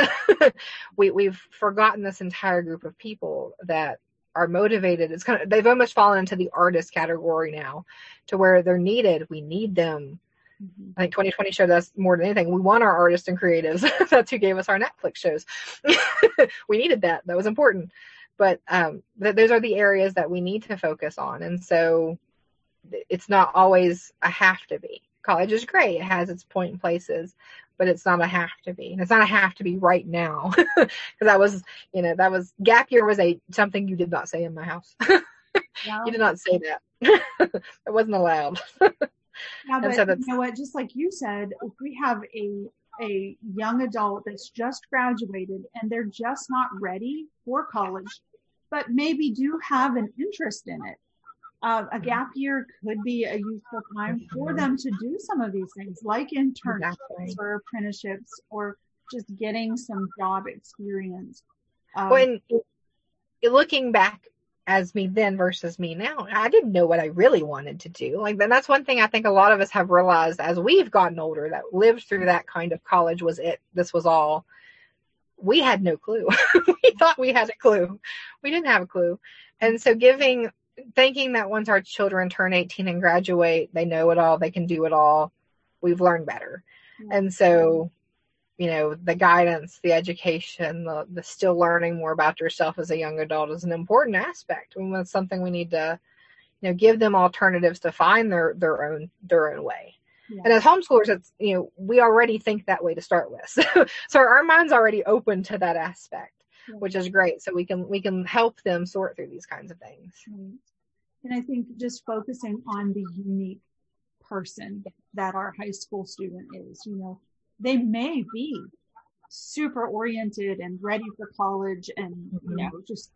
we, we've forgotten this entire group of people that are motivated. It's kind of, they've almost fallen into the artist category now to where they're needed. We need them. Mhm. I think 2020 showed us more than anything. We want our artists and creatives. That's who gave us our Netflix shows. we needed that. That was important. But um, th- those are the areas that we need to focus on. And so it's not always a have to be. College is great. It has its point and places, but it's not a have to be. And it's not a have to be right now. Because that was, you know, that was gap year was a something you did not say in my house. Yeah. you did not say that. it wasn't allowed. Yeah, but so you know what? Just like you said, if we have a a young adult that's just graduated and they're just not ready for college, but maybe do have an interest in it, uh, a gap year could be a useful time for them to do some of these things, like internships Exactly. or apprenticeships, or just getting some job experience. Um, when looking back as me then versus me now, I didn't know what I really wanted to do. Like, then that's one thing I think a lot of us have realized as we've gotten older that lived through that kind of college was it. This was all. We had no clue. we thought we had a clue. We didn't have a clue. And so giving, thinking that once our children turn 18 and graduate, they know it all, they can do it all. We've learned better. Mm-hmm. And so, you know, the guidance, the education, the, the still learning more about yourself as a young adult is an important aspect. And it's something we need to, you know, give them alternatives to find their, their own, their own way. yeah. And as homeschoolers, it's, you know, we already think that way to start with. So, so our mind's already open to that aspect, Yeah. which is great. So we can, we can help them sort through these kinds of things. Right. And I think just focusing on the unique person that our high school student is, you know, they may be super oriented and ready for college and, you Mhm. know, just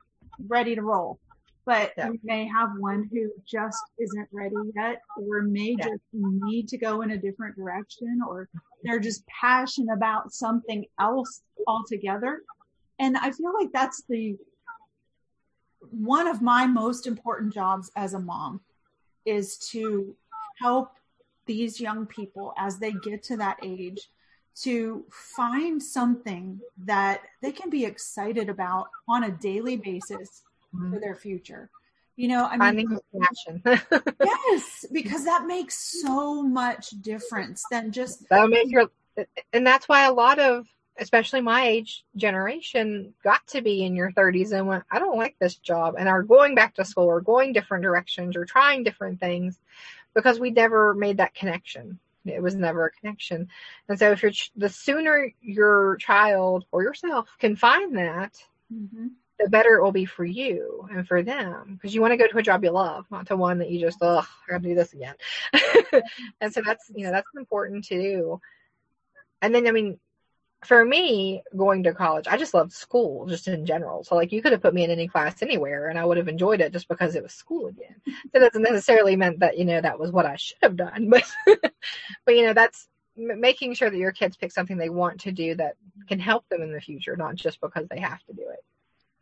ready to roll. but yeah. we may have one who just isn't ready yet or may yeah. just need to go in a different direction or they're just passionate about something else altogether. And I feel like that's the one of my most important jobs as a mom is to help these young people as they get to that age to find something that they can be excited about on a daily basis mm-hmm. for their future. You know, I Finding mean, passion. yes, because that makes so much difference than just that makes your, and that's why a lot of, especially my age generation, got to be in your 30s and went, I don't like this job, and are going back to school or going different directions or trying different things because we never made that connection. It was never a connection. And so if you're the sooner your child or yourself can find that, mm-hmm. the better it will be for you and for them. Because you want to go to a job you love, not to one that you just, oh, I gotta do this again. and so that's you know, that's important to do. And then I mean, for me, going to college, I just loved school just in general. So like you could have put me in any class anywhere and I would have enjoyed it just because it was school again. That doesn't necessarily meant that, you know, that was what I should have done, but, but you know, that's making sure that your kids pick something they want to do that can help them in the future, not just because they have to do it.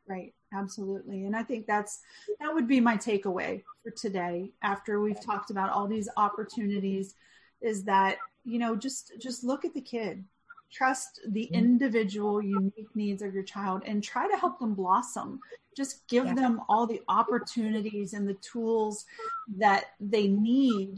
Right. Absolutely. And I think that's, that would be my takeaway for today after we've talked about all these opportunities is that, you know, just, just look at the kid trust the mm-hmm. individual unique needs of your child and try to help them blossom just give yeah. them all the opportunities and the tools that they need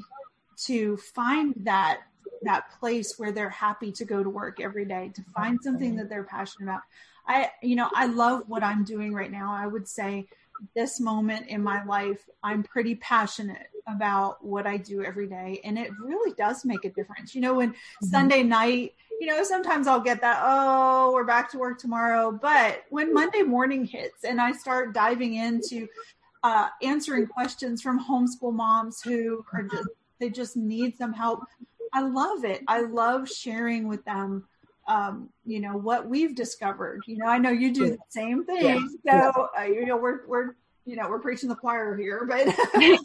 to find that that place where they're happy to go to work every day to find something that they're passionate about i you know i love what i'm doing right now i would say this moment in my life i'm pretty passionate about what i do every day and it really does make a difference you know when mm-hmm. sunday night you know, sometimes I'll get that, oh, we're back to work tomorrow. But when Monday morning hits and I start diving into uh, answering questions from homeschool moms who are just, they just need some help. I love it. I love sharing with them, um, you know, what we've discovered. You know, I know you do the same thing. Yeah. So, uh, you know, we're, we're, you know, we're preaching the choir here, but,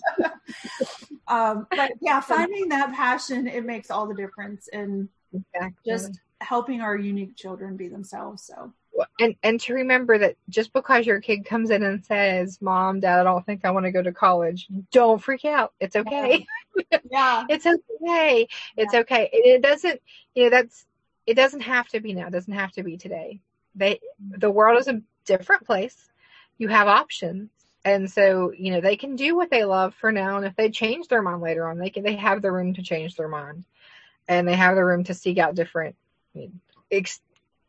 um, but yeah, finding that passion, it makes all the difference. And, exactly. just helping our unique children be themselves. So and and to remember that just because your kid comes in and says, "Mom, Dad, I don't think I want to go to college," don't freak out. It's okay. Yeah, it's okay. It's yeah. okay. It, it, doesn't. You know, that's. It doesn't have to be now. It doesn't have to be today. They. The world is a different place. You have options, and so you know they can do what they love for now. And if they change their mind later on, they can. They have the room to change their mind and they have the room to seek out different ex-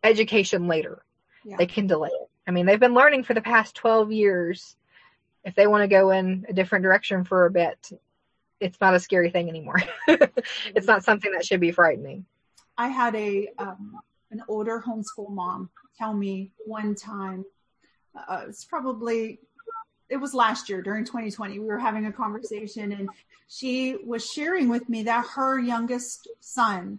education later. Yeah. They can delay it. I mean, they've been learning for the past 12 years. If they want to go in a different direction for a bit, it's not a scary thing anymore. it's not something that should be frightening. I had a um, an older homeschool mom tell me one time. Uh, it's probably it was last year during 2020 we were having a conversation and she was sharing with me that her youngest son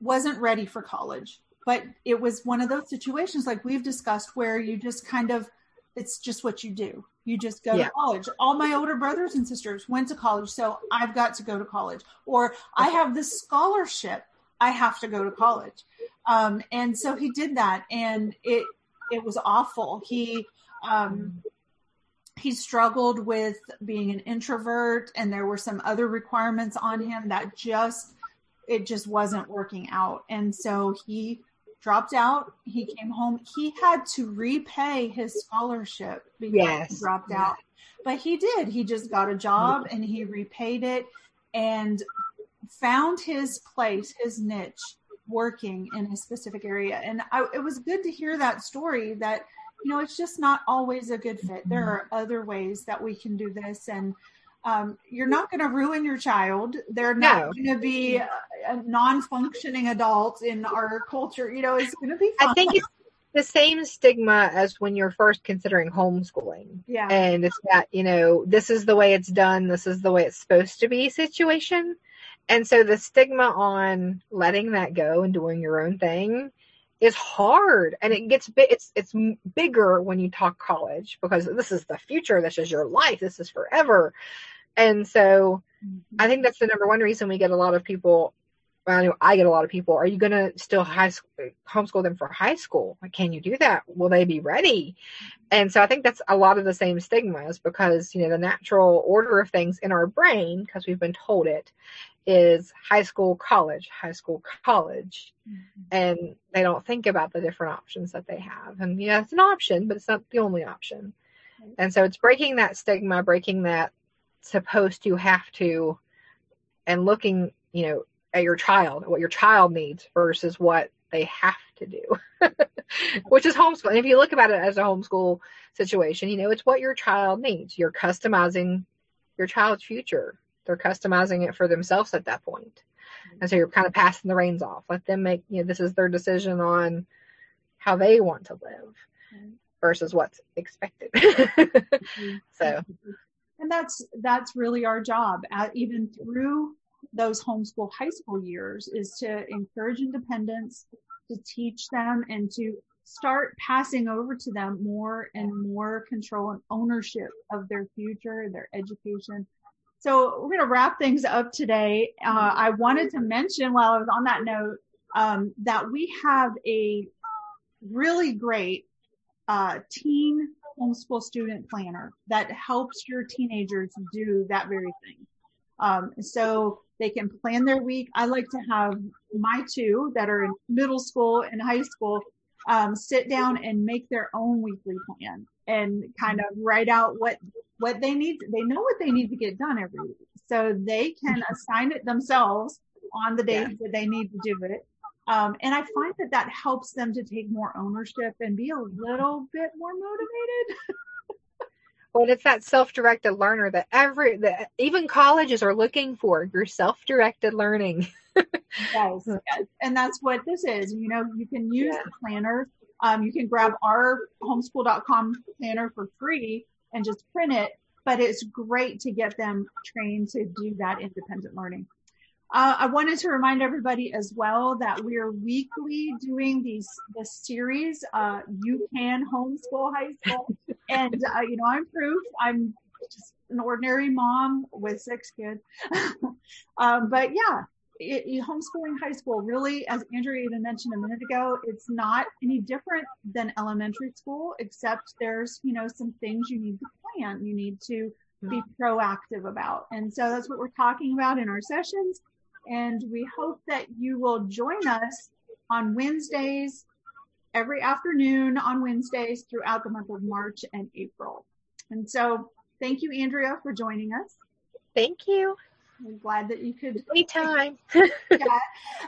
wasn't ready for college but it was one of those situations like we've discussed where you just kind of it's just what you do. You just go yeah. to college. All my older brothers and sisters went to college so i've got to go to college. Or i have this scholarship i have to go to college. Um, and so he did that and it it was awful. He um, he struggled with being an introvert and there were some other requirements on him that just it just wasn't working out. And so he dropped out. He came home. He had to repay his scholarship because yes. he dropped out. But he did. He just got a job and he repaid it and found his place his niche working in a specific area. And I, it was good to hear that story that you know, it's just not always a good fit. There are other ways that we can do this. And um, you're not going to ruin your child. They're not no. going to be a, a non-functioning adult in our culture. You know, it's going to be. Fun. I think it's the same stigma as when you're first considering homeschooling. Yeah. And it's that you know this is the way it's done. This is the way it's supposed to be. Situation. And so the stigma on letting that go and doing your own thing is hard and it gets big it's it's bigger when you talk college because this is the future this is your life this is forever and so mm-hmm. i think that's the number one reason we get a lot of people well, I know I get a lot of people. Are you going to still high school, homeschool them for high school? Can you do that? Will they be ready? And so I think that's a lot of the same stigmas because you know the natural order of things in our brain, because we've been told it, is high school, college, high school, college, mm-hmm. and they don't think about the different options that they have. And yeah, it's an option, but it's not the only option. And so it's breaking that stigma, breaking that supposed to have to, and looking, you know, at your child, what your child needs versus what they have to do, which is homeschool. And if you look about it as a homeschool situation, you know, it's what your child needs. You're customizing your child's future. They're customizing it for themselves at that point. Mm-hmm. And so you're kind of passing the reins off. Let them make, you know, this is their decision on how they want to live mm-hmm. versus what's expected. Mm-hmm. so and that's that's really our job at, even through those homeschool high school years is to encourage independence, to teach them and to start passing over to them more and more control and ownership of their future, their education. So we're going to wrap things up today. Uh, I wanted to mention while I was on that note um, that we have a really great uh, teen homeschool student planner that helps your teenagers do that very thing. Um, so they can plan their week. I like to have my two that are in middle school and high school um, sit down and make their own weekly plan and kind of write out what what they need. They know what they need to get done every week, so they can assign it themselves on the days yeah. that they need to do it. Um, and I find that that helps them to take more ownership and be a little bit more motivated. Well, it's that self-directed learner that every that even colleges are looking for. Your self-directed learning. yes, yes, and that's what this is. You know, you can use yeah. the planner. Um, you can grab our homeschool.com planner for free and just print it. But it's great to get them trained to do that independent learning. Uh, I wanted to remind everybody as well that we are weekly doing these this series. Uh, you can homeschool high school, and uh, you know I'm proof. I'm just an ordinary mom with six kids, um, but yeah, it, it, homeschooling high school really, as Andrea even mentioned a minute ago, it's not any different than elementary school, except there's you know some things you need to plan. You need to be mm-hmm. proactive about, and so that's what we're talking about in our sessions and we hope that you will join us on Wednesdays, every afternoon on Wednesdays throughout the month of March and April. And so thank you, Andrea, for joining us. Thank you. I'm glad that you could. Anytime. yeah.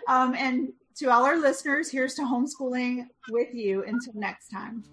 Um, and to all our listeners, here's to homeschooling with you. Until next time.